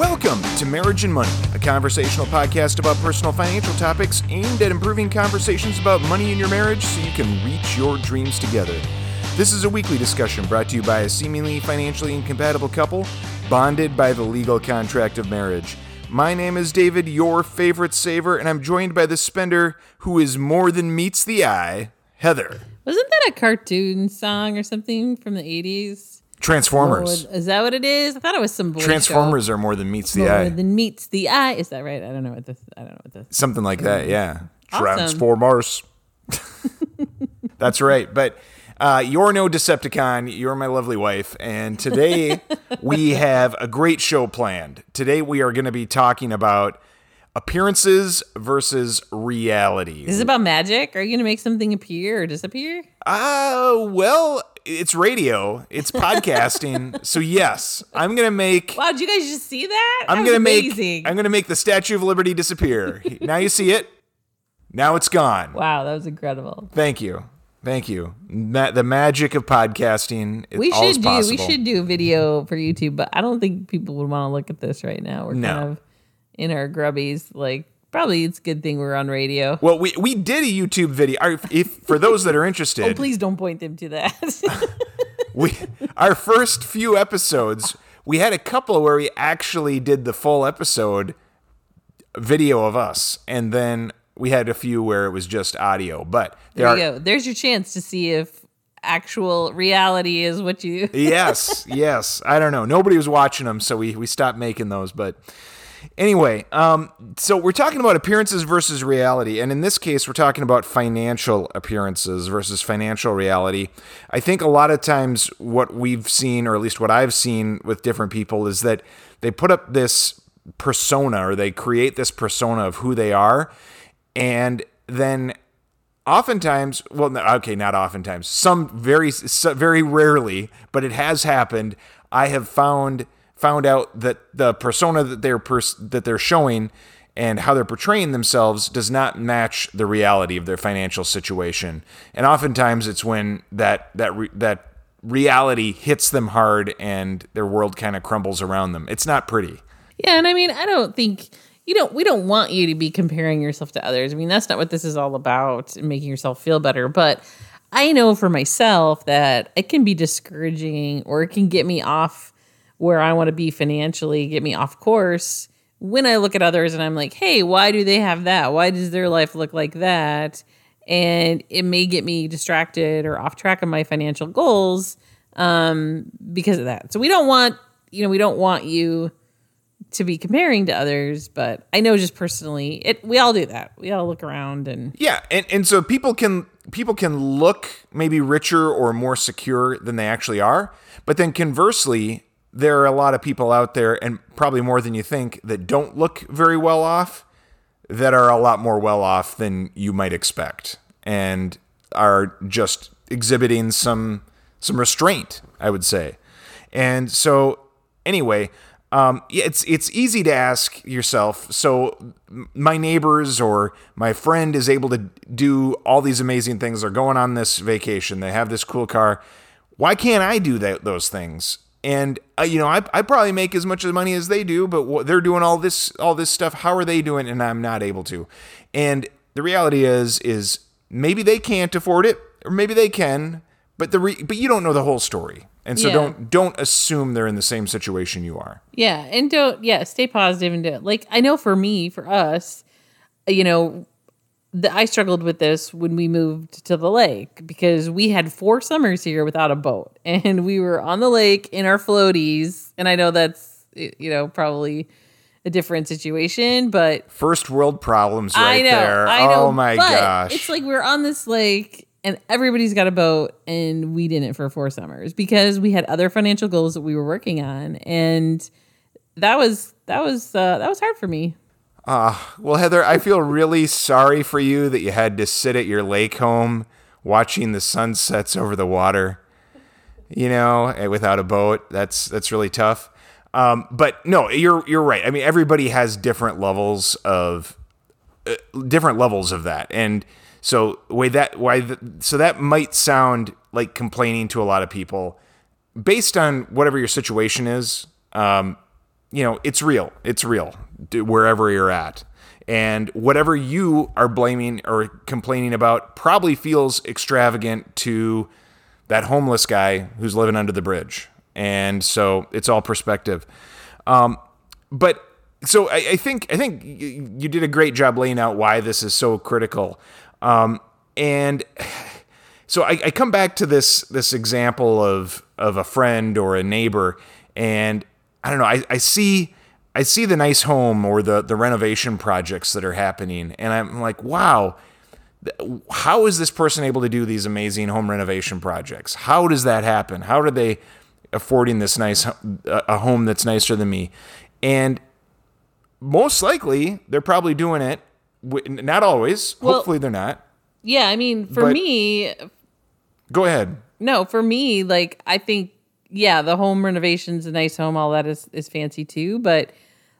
Welcome to Marriage and Money, a conversational podcast about personal financial topics aimed at improving conversations about money in your marriage so you can reach your dreams together. This is a weekly discussion brought to you by a seemingly financially incompatible couple bonded by the legal contract of marriage. My name is David, your favorite saver, and I'm joined by the spender who is more than meets the eye, Heather. Wasn't that a cartoon song or something from the 80s? Transformers. Is that what it is? I thought it was some Transformers show. are more than meets the More eye. More than meets the eye. Is that right? I don't know what this. I don't know what this. Something like that, yeah. Awesome. Transformers. That's right. But uh, you're no Decepticon. You're my lovely wife. And today we have a great show planned. Today we are going to be talking about appearances versus reality. Is it about magic? Are you gonna make something appear or disappear? Uh, well, it's radio, it's podcasting. so, yes, I'm to make. Wow, did you guys just see that? I'm That gonna was make amazing. I'm gonna make the Statue of Liberty disappear. now you see it. Now it's gone. wow, that was incredible. Thank you. Thank you. Ma- the magic of podcasting. We should do. possible. We should do a video for YouTube, but I don't think people would want to look at this right now. We're No. kind of in our grubbies. Like, probably it's a good thing we're on radio. Well, we we did a YouTube video. Our- If for those that are interested, Oh, please don't point them to that. we our first few episodes, we had a couple where we actually did the full episode video of us, and then we had a few where it was just audio. But there there are you go. There's your chance to see if actual reality is what you. yes, yes. I don't know. Nobody was watching them, so we we stopped making those. But anyway, um, so we're talking about appearances versus reality, and in this case, we're talking about financial appearances versus financial reality. I think a lot of times what we've seen, or at least what I've seen with different people, is that they put up this persona or they create this persona of who they are, and then oftentimes well okay not oftentimes some very very rarely but it has happened i have found found out that the persona that they're pers- that they're showing and how they're portraying themselves does not match the reality of their financial situation and oftentimes it's when that that re- that reality hits them hard and their world kind of crumbles around them it's not pretty Yeah, and I mean, I don't think you don't. We don't want you to be comparing yourself to others. I mean, that's not what this is all about. Making yourself feel better, but I know for myself that it can be discouraging, or it can get me off where I want to be financially, get me off course. When I look at others and I'm like, hey, why do they have that? Why does their life look like that? And it may get me distracted or off track of my financial goals um, because of that. So we don't want, you know, we don't want you to be comparing to others, but I know just personally, it we all do that. We all look around and Yeah, and, and so people can people can look maybe richer or more secure than they actually are, but then conversely, there are a lot of people out there, and probably more than you think, that don't look very well off, that are a lot more well off than you might expect, and are just exhibiting some some restraint, I would say. And so, anyway, um, it's it's easy to ask yourself. So, my neighbors or my friend is able to do all these amazing things. They're going on this vacation. They have this cool car. Why can't I do that, those things? And uh, you know, I, I probably make as much money as they do, but what, they're doing all this all this stuff. How are they doing? And I'm not able to. And the reality is, is maybe they can't afford it, or maybe they can. But the re- but you don't know the whole story, and so Yeah. don't don't assume they're in the same situation you are. yeah, and don't yeah, stay positive and do it. Like I know for me, for us, you know, the, I struggled with this when we moved to the lake because we had four summers here without a boat, and we were on the lake in our floaties. And I know that's you know probably a different situation, but First world problems right I know, there. I know. oh my gosh. It's like we're on this lake and everybody's got a boat and we didn't for four summers because we had other financial goals that we were working on and that was that was uh, that was hard for me. Well, Heather, I feel really sorry for you that you had to sit at your lake home watching the sunsets over the water. You know, eh, without a boat, that's that's really tough. Um, but no, you're you're right. I mean, everybody has different levels of uh, different levels of that, and so way that why th- so that might sound like complaining to a lot of people based on whatever your situation is. Um, you know, it's real. It's real wherever you're at. And whatever you are blaming or complaining about probably feels extravagant to that homeless guy who's living under the bridge. And so it's all perspective. Um, but so I, I, think I think you did a great job laying out why this is so critical. Um, and so I, I come back to this this example of of a friend or a neighbor, and I don't know. I, I see I see the nice home or the the renovation projects that are happening, and I'm like, wow, how is this person able to do these amazing home renovation projects? How does that happen? How are they affording this nice a home that's nicer than me? And most likely, they're probably doing it. Not always. Well, Hopefully, they're not. Yeah, I mean, for but, me, go ahead. No, for me, like I think yeah, the home renovations, a nice home, all that is is fancy too. But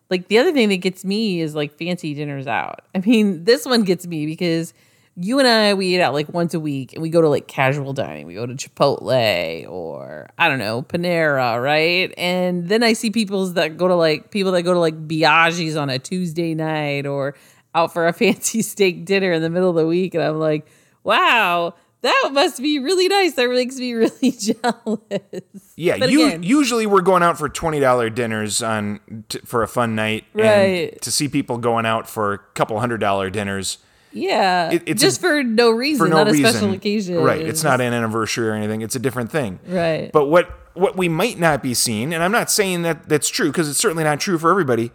like the other thing that gets me is like fancy dinners out. I mean, this one gets me because you and I we eat out like once a week and we go to like casual dining. We go to Chipotle or I don't know, Panera, right? And then I see people that go to like people that go to like Biaggi's on a Tuesday night or out for a fancy steak dinner in the middle of the week and I'm like, "Wow, that must be really nice. That makes me really jealous. Yeah, you, again, usually we're going out for twenty dollar dinners on t- for a fun night, right? to see people going out for a couple hundred dollar dinners. Yeah, it, it's just a, for no reason, for no not a reason. special occasion. Right, it's not an anniversary or anything. It's a different thing. Right. But what what we might not be seeing, and I'm not saying that that's true because it's certainly not true for everybody.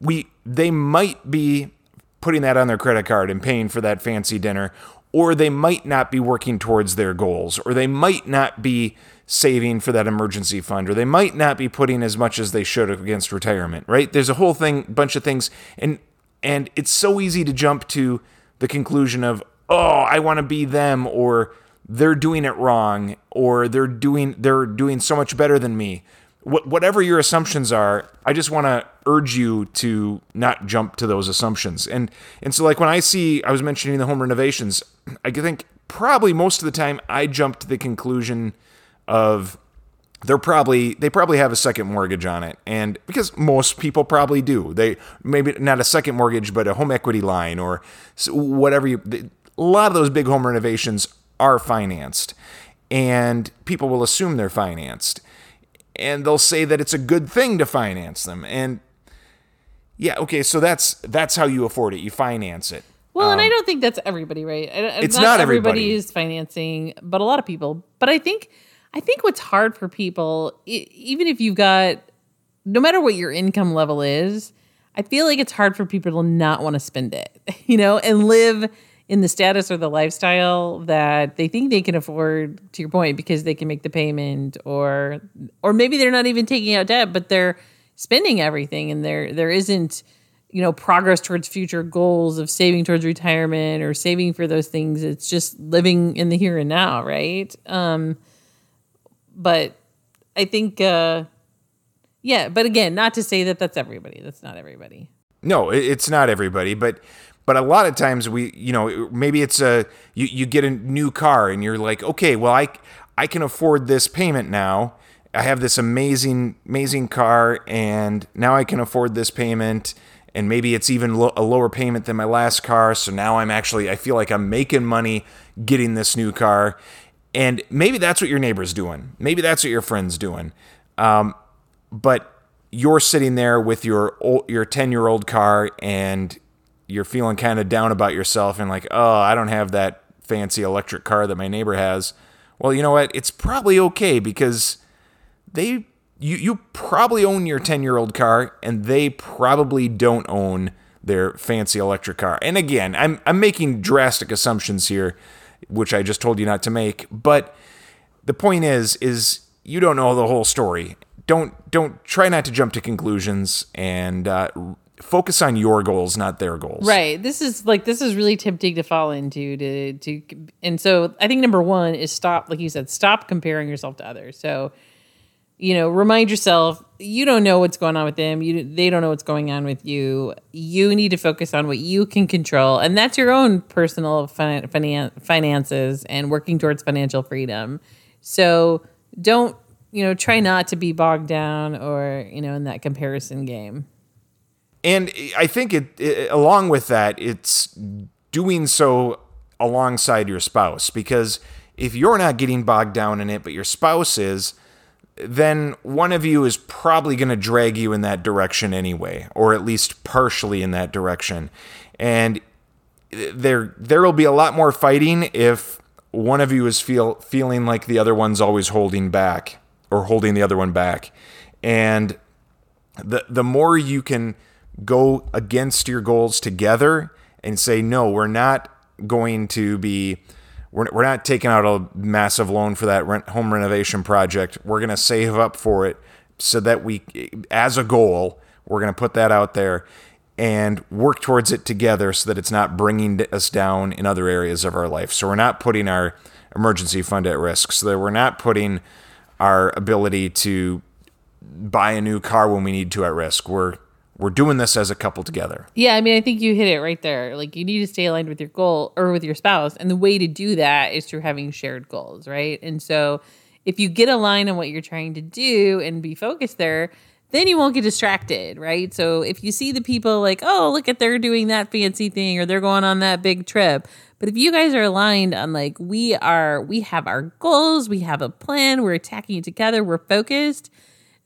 We they might be putting that on their credit card and paying for that fancy dinner or they might not be working towards their goals, or they might not be saving for that emergency fund, or they might not be putting as much as they should against retirement, right? There's a whole thing, bunch of things, and and it's so easy to jump to the conclusion of, oh, I want to be them, or they're doing it wrong, or they're doing they're doing so much better than me, whatever your assumptions are, I just want to urge you to not jump to those assumptions. And and so like when I see I was mentioning the home renovations, I think probably most of the time I jump to the conclusion of they're probably they probably have a second mortgage on it. And because most people probably do. They maybe not a second mortgage but a home equity line or whatever you a lot of those big home renovations are financed. And people will assume they're financed and they'll say that it's a good thing to finance them. And yeah, okay, so that's that's how you afford it. You finance it. Well, um, and I um, don't think that's everybody, right? It's not, not everybody. everybody is financing, but a lot of people. But I think I think what's hard for people, even if you've got, no matter what your income level is, I feel like it's hard for people to not want to spend it, you know, and live in the status or the lifestyle that they think they can afford to your point because they can make the payment or or maybe they're not even taking out debt but they're spending everything and there there isn't you know progress towards future goals of saving towards retirement or saving for those things. It's just living in the here and now right? Um but i think uh yeah but again not to say that that's everybody. That's not everybody. No it's not everybody but but a lot of times we, you know, maybe it's a you, you get a new car and you're like, okay, well I I can afford this payment now. I have this amazing amazing car and now I can afford this payment and maybe it's even lo- a lower payment than my last car. So now I'm actually I feel like I'm making money getting this new car. And maybe that's what your neighbor's doing. Maybe that's what your friend's doing. Um, but you're sitting there with your your 10 year old car and you're feeling kind of down about yourself and like, oh, I don't have that fancy electric car that my neighbor has. Well, you know what? It's probably okay because they you you probably own your 10-year-old car and they probably don't own their fancy electric car. And again, I'm I'm making drastic assumptions here, which I just told you not to make, but the point is is you don't know the whole story. Don't don't try not to jump to conclusions and uh, focus on your goals not their goals. Right. This is like this is really tempting to fall into to to and so i think number one is stop like you said stop comparing yourself to others. So you know remind yourself you don't know what's going on with them. You they don't know what's going on with you. You need to focus on what you can control and that's your own personal finan- finances and working towards financial freedom. So don't you know, try not to be bogged down or, you know, in that comparison game. And I think it, it, along with that, it's doing so alongside your spouse because if you're not getting bogged down in it, but your spouse is, then one of you is probably going to drag you in that direction anyway, or at least partially in that direction. And there there will be a lot more fighting if one of you is feel feeling like the other one's always holding back or holding the other one back. And the the more you can go against your goals together and say no, we're not going to be we're, we're not taking out a massive loan for that rent, home renovation project. We're going to save up for it so that we, as a goal, we're going to put that out there and work towards it together so that it's not bringing us down in other areas of our life. So we're not putting our emergency fund at risk. So that we're not putting our ability to buy a new car when we need to at risk. We're we're doing this as a couple together. Yeah, I mean, I think you hit it right there. Like, you need to stay aligned with your goal or with your spouse. And the way to do that is through having shared goals, right? And so, if you get aligned on what you're trying to do and be focused there, then you won't get distracted, right? So, if you see the people like, oh, look at they're doing that fancy thing or they're going on that big trip. But if you guys are aligned on like, we are, we have our goals, we have a plan, we're attacking it together, we're focused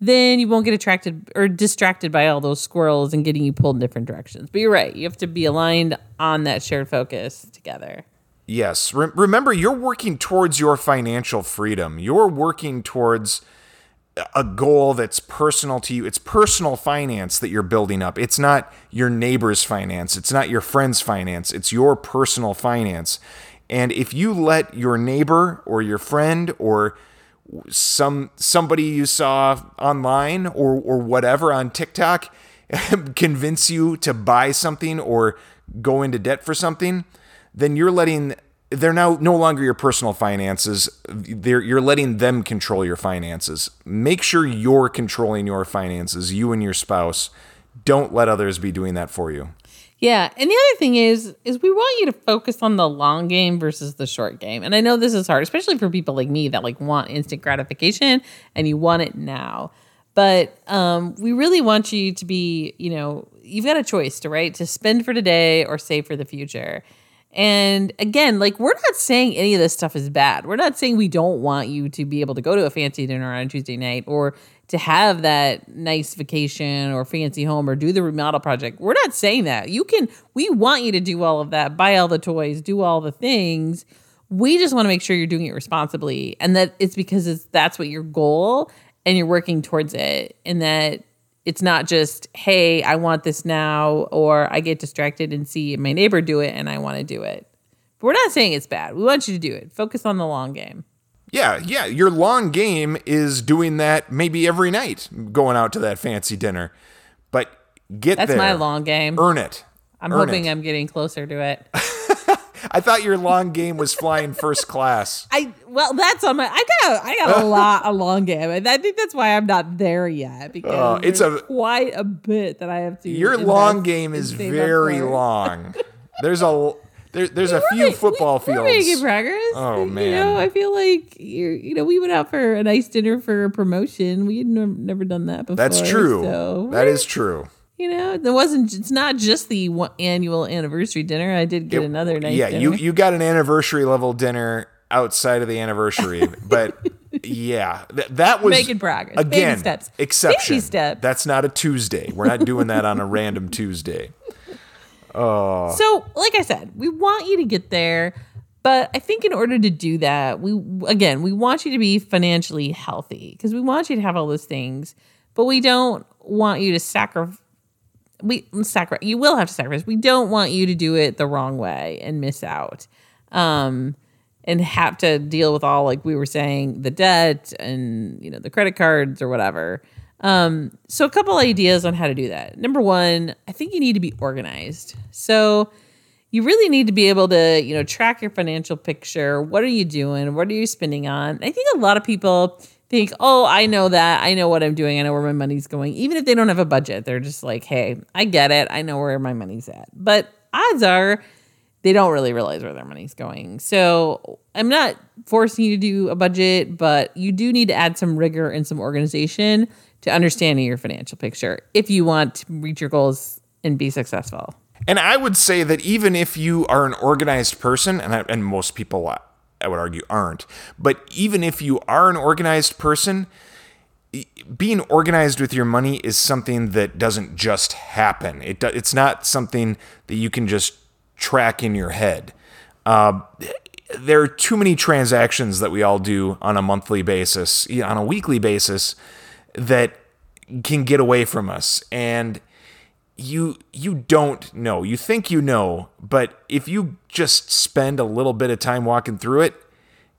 then you won't get attracted or distracted by all those squirrels and getting you pulled in different directions. But you're right. You have to be aligned on that shared focus together. Yes. Re- remember, you're working towards your financial freedom. You're working towards a goal that's personal to you. It's personal finance that you're building up. It's not your neighbor's finance. It's not your friend's finance. It's your personal finance. And if you let your neighbor or your friend or some somebody you saw online or or whatever on TikTok convince you to buy something or go into debt for something, then you're letting they're now no longer your personal finances. They're, you're letting them control your finances. Make sure you're controlling your finances, you and your spouse. Don't let others be doing that for you. Yeah, and the other thing is is we want you to focus on the long game versus the short game. And I know this is hard, especially for people like me that like want instant gratification and you want it now. But um, we really want you to be, you know, you've got a choice to right to spend for today or save for the future. And again, like we're not saying any of this stuff is bad. We're not saying we don't want you to be able to go to a fancy dinner on a Tuesday night or to have that nice vacation or fancy home or do the remodel project. We're not saying that. You can, we want you to do all of that, buy all the toys, do all the things. We just want to make sure you're doing it responsibly and that it's because it's, that's what your goal and you're working towards it and that it's not just, hey, I want this now or I get distracted and see my neighbor do it and I want to do it. But we're not saying it's bad. We want you to do it. Focus on the long game. Yeah, yeah. Your long game is doing that maybe every night, going out to that fancy dinner. But get That's there. my long game. Earn it. I'm Earn hoping it. I'm getting closer to it. I thought your long game was flying first class. I well, that's on my. I got I got a lot a long game, I think that's why I'm not there yet uh, because Oh, it's a- quite a bit that I have to. Your long game is very long. There's a there, there's a few football we, We're making fields. progress. Oh, man, You know, I feel like you're. You know, we went out for a nice dinner for a promotion. We had never, never done that before. That's true. So That true. You know, it wasn't. It's not just the annual anniversary dinner. I did get It- another nice. yeah, dinner. you you got an anniversary level dinner outside of the anniversary, but yeah, th- that was Making progress. Baby Again, steps. exception. Baby steps. That's not a Tuesday. We're not doing that on a random Tuesday. So, like I said, we want you to get there, but I think in order to do that, we again, we want you to be financially healthy because we want you to have all those things, but we don't want you to sacrifice we sacrifice you will have to sacrifice. We don't want you to do it the wrong way and miss out. Um and have to deal with all like we were saying the debt and you know the credit cards or whatever. Um, so a couple ideas on how to do that. Number one, I think you need to be organized. So you really need to be able to, you know, track your financial picture. What are you doing? What are you spending on? I think a lot of people think, oh, I know that. I know what I'm doing. I know where my money's going. Even if they don't have a budget, they're just like, hey, I get it. I know where my money's at. But odds are they don't really realize where their money's going. So I'm not forcing you to do a budget, but you do need to add some rigor and some organization to understanding your financial picture if you want to reach your goals and be successful. And I would say that even if you are an organized person, and, I, and most people I would argue aren't, but even if you are an organized person, being organized with your money is something that doesn't just happen. It it's not something that you can just track in your head. Uh, there are too many transactions that we all do on a monthly basis, on a weekly basis, that can get away from us, and you you don't know. You think you know, but if you just spend a little bit of time walking through it,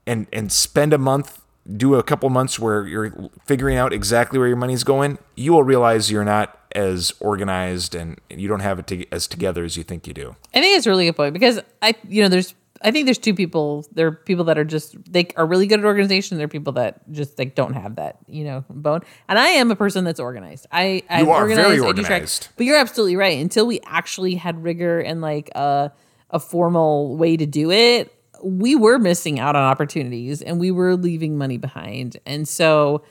and and spend a month do a couple months where you're figuring out exactly where your money's going, you will realize you're not as organized and you don't have it to, as together as you think you do. I think it's a really good point because I, you know, there's, I think there's two people. There are people that are just they are really good at organization. There are people that just like don't have that, you know, bone. And I am a person that's organized. I I'm you are organized, very organized. but you're absolutely right. Until we actually had rigor and like a a formal way to do it, we were missing out on opportunities and we were leaving money behind. And so,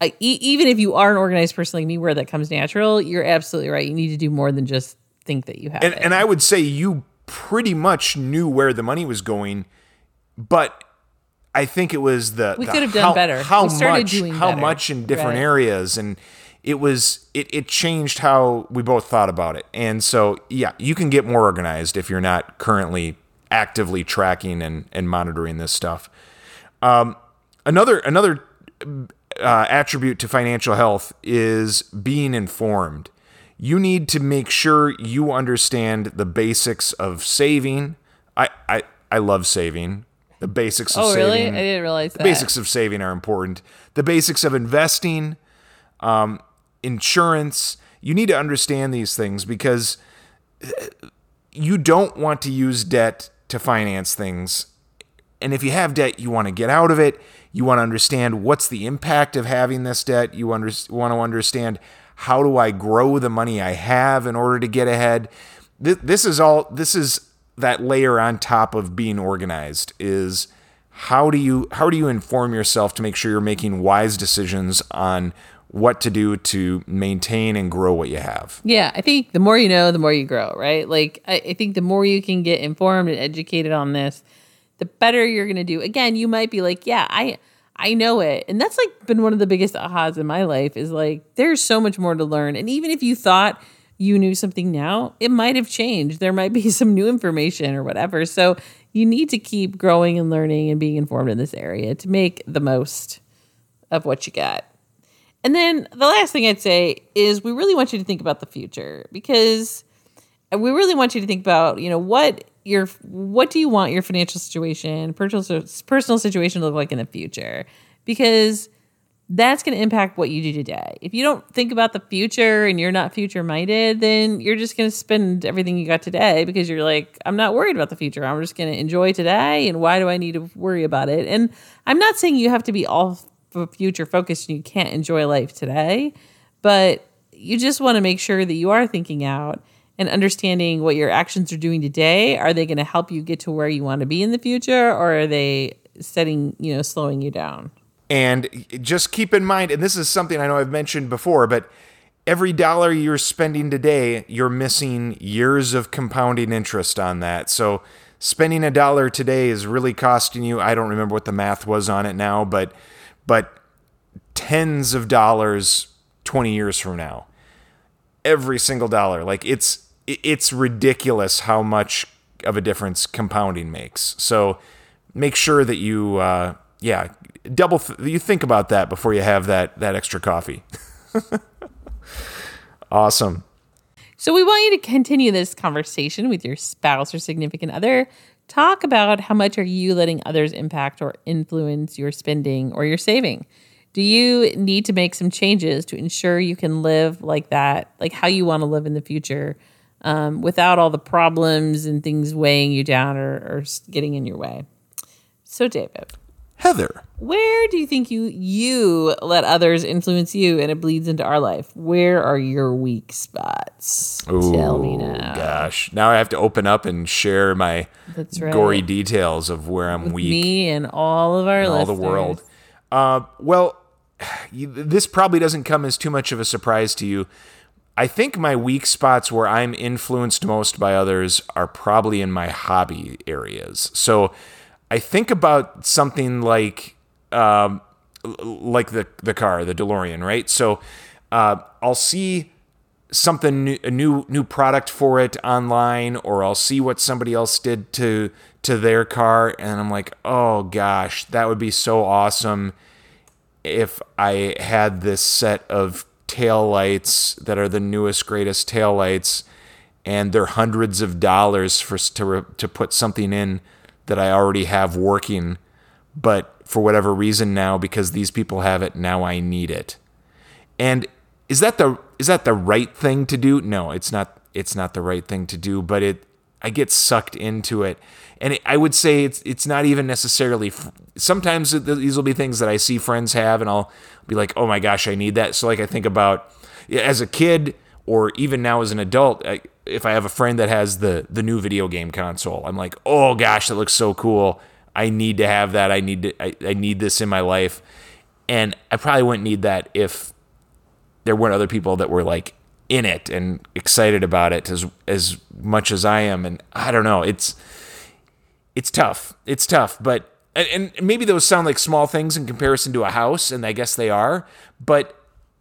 uh, e- even if you are an organized person like me, where that comes natural, you're absolutely right. You need to do more than just think that you have and. And I would say you pretty much knew where the money was going, but I think it was the we the could have done how, better. How much? how better. much in different Right. areas and. It was it, it changed how we both thought about it. And so yeah, you can get more organized if you're not currently actively tracking and, and monitoring this stuff. Um, another another uh, attribute to financial health is being informed. You need to make sure you understand the basics of saving. I I, I love saving. The basics of oh, really? saving. I didn't realize that. The basics of saving are important. The basics of investing, um, insurance. You need to understand these things because uh, you don't want to use debt to finance things. And if you have debt, you want to get out of it. You want to understand what's the impact of having this debt. You under, want to understand how do I grow the money I have in order to get ahead. This, is all. This is that layer on top of being organized. Is how do you how do you inform yourself to make sure you're making wise decisions on what to do to maintain and grow what you have. Yeah, I think the more you know, the more you grow, right? Like, I, I think the more you can get informed and educated on this, the better you're going to do. Again, you might be like, yeah, I. I know it. And that's like been one of the biggest ahas in my life is like there's so much more to learn. And even if you thought you knew something now, it might have changed. There might be some new information or whatever. So you need to keep growing and learning and being informed in this area to make the most of what you got. And then the last thing I'd say is we really want you to think about the future because we really want you to think about, you know, what your what do you want your financial situation, personal personal situation to look like in the future? Because that's going to impact what you do today. If you don't think about the future and you're not future minded, then you're just going to spend everything you got today because you're like, I'm not worried about the future. I'm just going to enjoy today. And why do I need to worry about it? And I'm not saying you have to be all future focused and you can't enjoy life today, but you just want to make sure that you are thinking out and understanding what your actions are doing today. Are they going to help you get to where you want to be in the future or are they setting, you know, slowing you down? And just keep in mind, and this is something I know I've mentioned before, but every dollar you're spending today, you're missing years of compounding interest on that. So spending a dollar today is really costing you, I don't remember what the math was on it now, but but tens of dollars 20 years from now. Every single dollar. Like it's it's ridiculous how much of a difference compounding makes. So make sure that you uh yeah, double th- you think about that before you have that that extra coffee. awesome. So we want you to continue this conversation with your spouse or significant other. Talk about how much are you letting others impact or influence your spending or your saving. Do you need to make some changes to ensure you can live like that, like how you want to live in the future, um, without all the problems and things weighing you down or, or getting in your way? So, David, Heather. Where do you think you you let others influence you and it bleeds into our life? Where are your weak spots? Tell me now. Gosh, now I have to open up and share my That's right. gory details of where I'm weak. Me and all of our all the world. Uh, well, you, this probably doesn't come as too much of a surprise to you. I think my weak spots where I'm influenced most by others are probably in my hobby areas. So I think about something like um, like the the car, the DeLorean, right? So uh, I'll see something new, a new new product for it online or I'll see what somebody else did to to their car and I'm like, "Oh gosh, that would be so awesome if I had this set of tail lights that are the newest greatest tail lights and they're hundreds of dollars for to to put something in that I already have working but for whatever reason now because these people have it now I need it." And is that the is that the right thing to do? No, it's not. It's not the right thing to do. But it, I get sucked into it, and it, I would say it's it's not even necessarily. f- Sometimes it- these will be things that I see friends have, and I'll be like, oh my gosh, I need that. So like I think about as a kid or even now as an adult. I, if I have a friend that has the the new video game console, I'm like, oh gosh, that looks so cool. I need to have that. I need to. I, I need this in my life, and I probably wouldn't need that if there weren't other people that were like in it and excited about it as as much as I am. And I don't know, it's it's tough. It's tough, but and, and maybe those sound like small things in comparison to a house, and I guess they are, but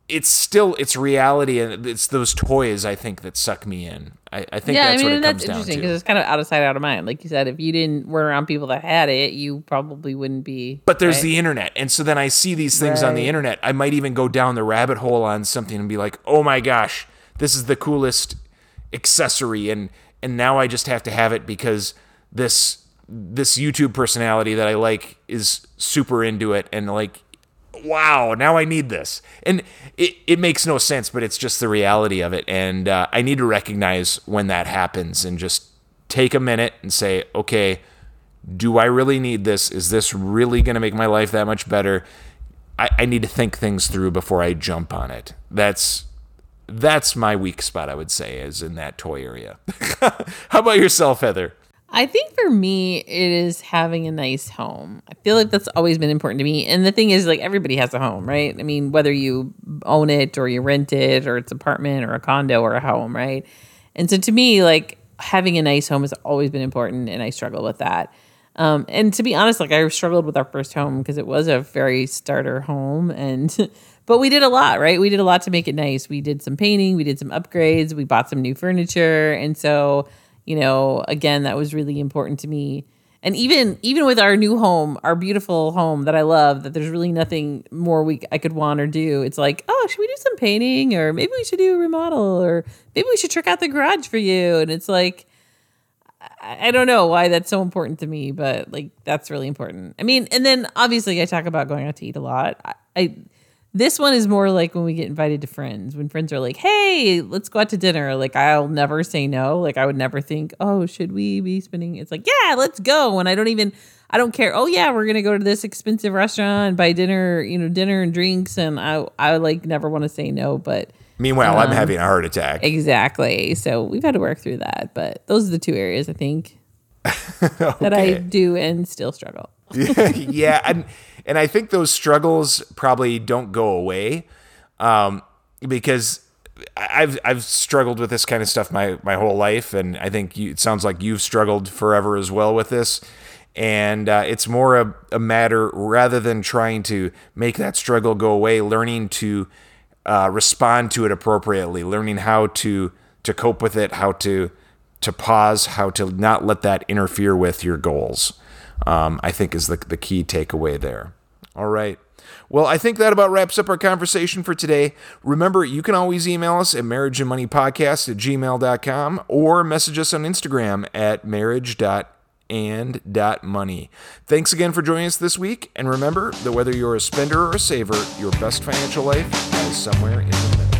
it's still it's reality, and it's those toys I think that suck me in. I, I think Yeah, I that's mean, what it and comes that's down interesting to. because it's kind of out of sight, out of mind. Like you said, if you didn't were around people that had it, you probably wouldn't be. But there's right? the internet. And so then I see these things on the internet. I might even go down the rabbit hole on something and be like, "Oh my gosh, this is the coolest accessory." And and now I just have to have it because this this YouTube personality that I like is super into it and like wow, now I need this. And it, it makes no sense, but it's just the reality of it. And uh, I need to recognize when that happens and just take a minute and say, okay, do I really need this? Is this really to make my life that much better? I, I need to think things through before I jump on it. That's that's my weak spot, I would say, is in that toy area. How about yourself, Heather? I think for me, it is having a nice home. I feel like that's always been important to me. And the thing is, like, everybody has a home, right? I mean, whether you own it or you rent it or it's an apartment or a condo or a home, right? And so to me, like, having a nice home has always been important. And I struggle with that. Um, and to be honest, like, I struggled with our first home because it was a very starter home. And, but we did a lot, right? We did a lot to make it nice. We did some painting, we did some upgrades, we bought some new furniture. And so, you know again that was really important to me. And even even with our new home our beautiful home that i love that there's really nothing more we i could want or do. It's like oh should we do some painting? Or maybe we should do a remodel? Or maybe we should trick out the garage for you? And it's like I, don't know why that's so important to me but like that's really important. I mean and then obviously i talk about going out to eat a lot. I, I this one is more like when we get invited to friends. When friends are like, "Hey, let's go out to dinner." Like I'll never say no. Like I would never think, "Oh, should we be spending?" It's like, "Yeah, let's go." And I don't even I don't care. "Oh yeah, we're going to go to this expensive restaurant and buy dinner, you know, dinner and drinks." And I I like never want to say no, but Meanwhile, I'm um, having a heart attack. exactly. So we've had to work through that, but those are the two areas I think that I do and still struggle. yeah, and and I think those struggles probably don't go away, um, because I've I've struggled with this kind of stuff my my whole life, and I think you, it sounds like you've struggled forever as well with this. And uh, it's more a, a matter rather than trying to make that struggle go away, learning to uh, respond to it appropriately, learning how to to cope with it, how to to pause, how to not let that interfere with your goals. Um, I think is the the key takeaway there. All right. Well, I think that about wraps up our conversation for today. Remember, you can always email us at marriageandmoneypodcast at gmail.com or message us on Instagram at marriage.and.money. Thanks again for joining us this week. And remember that whether you're a spender or a saver, your best financial life is somewhere in the middle.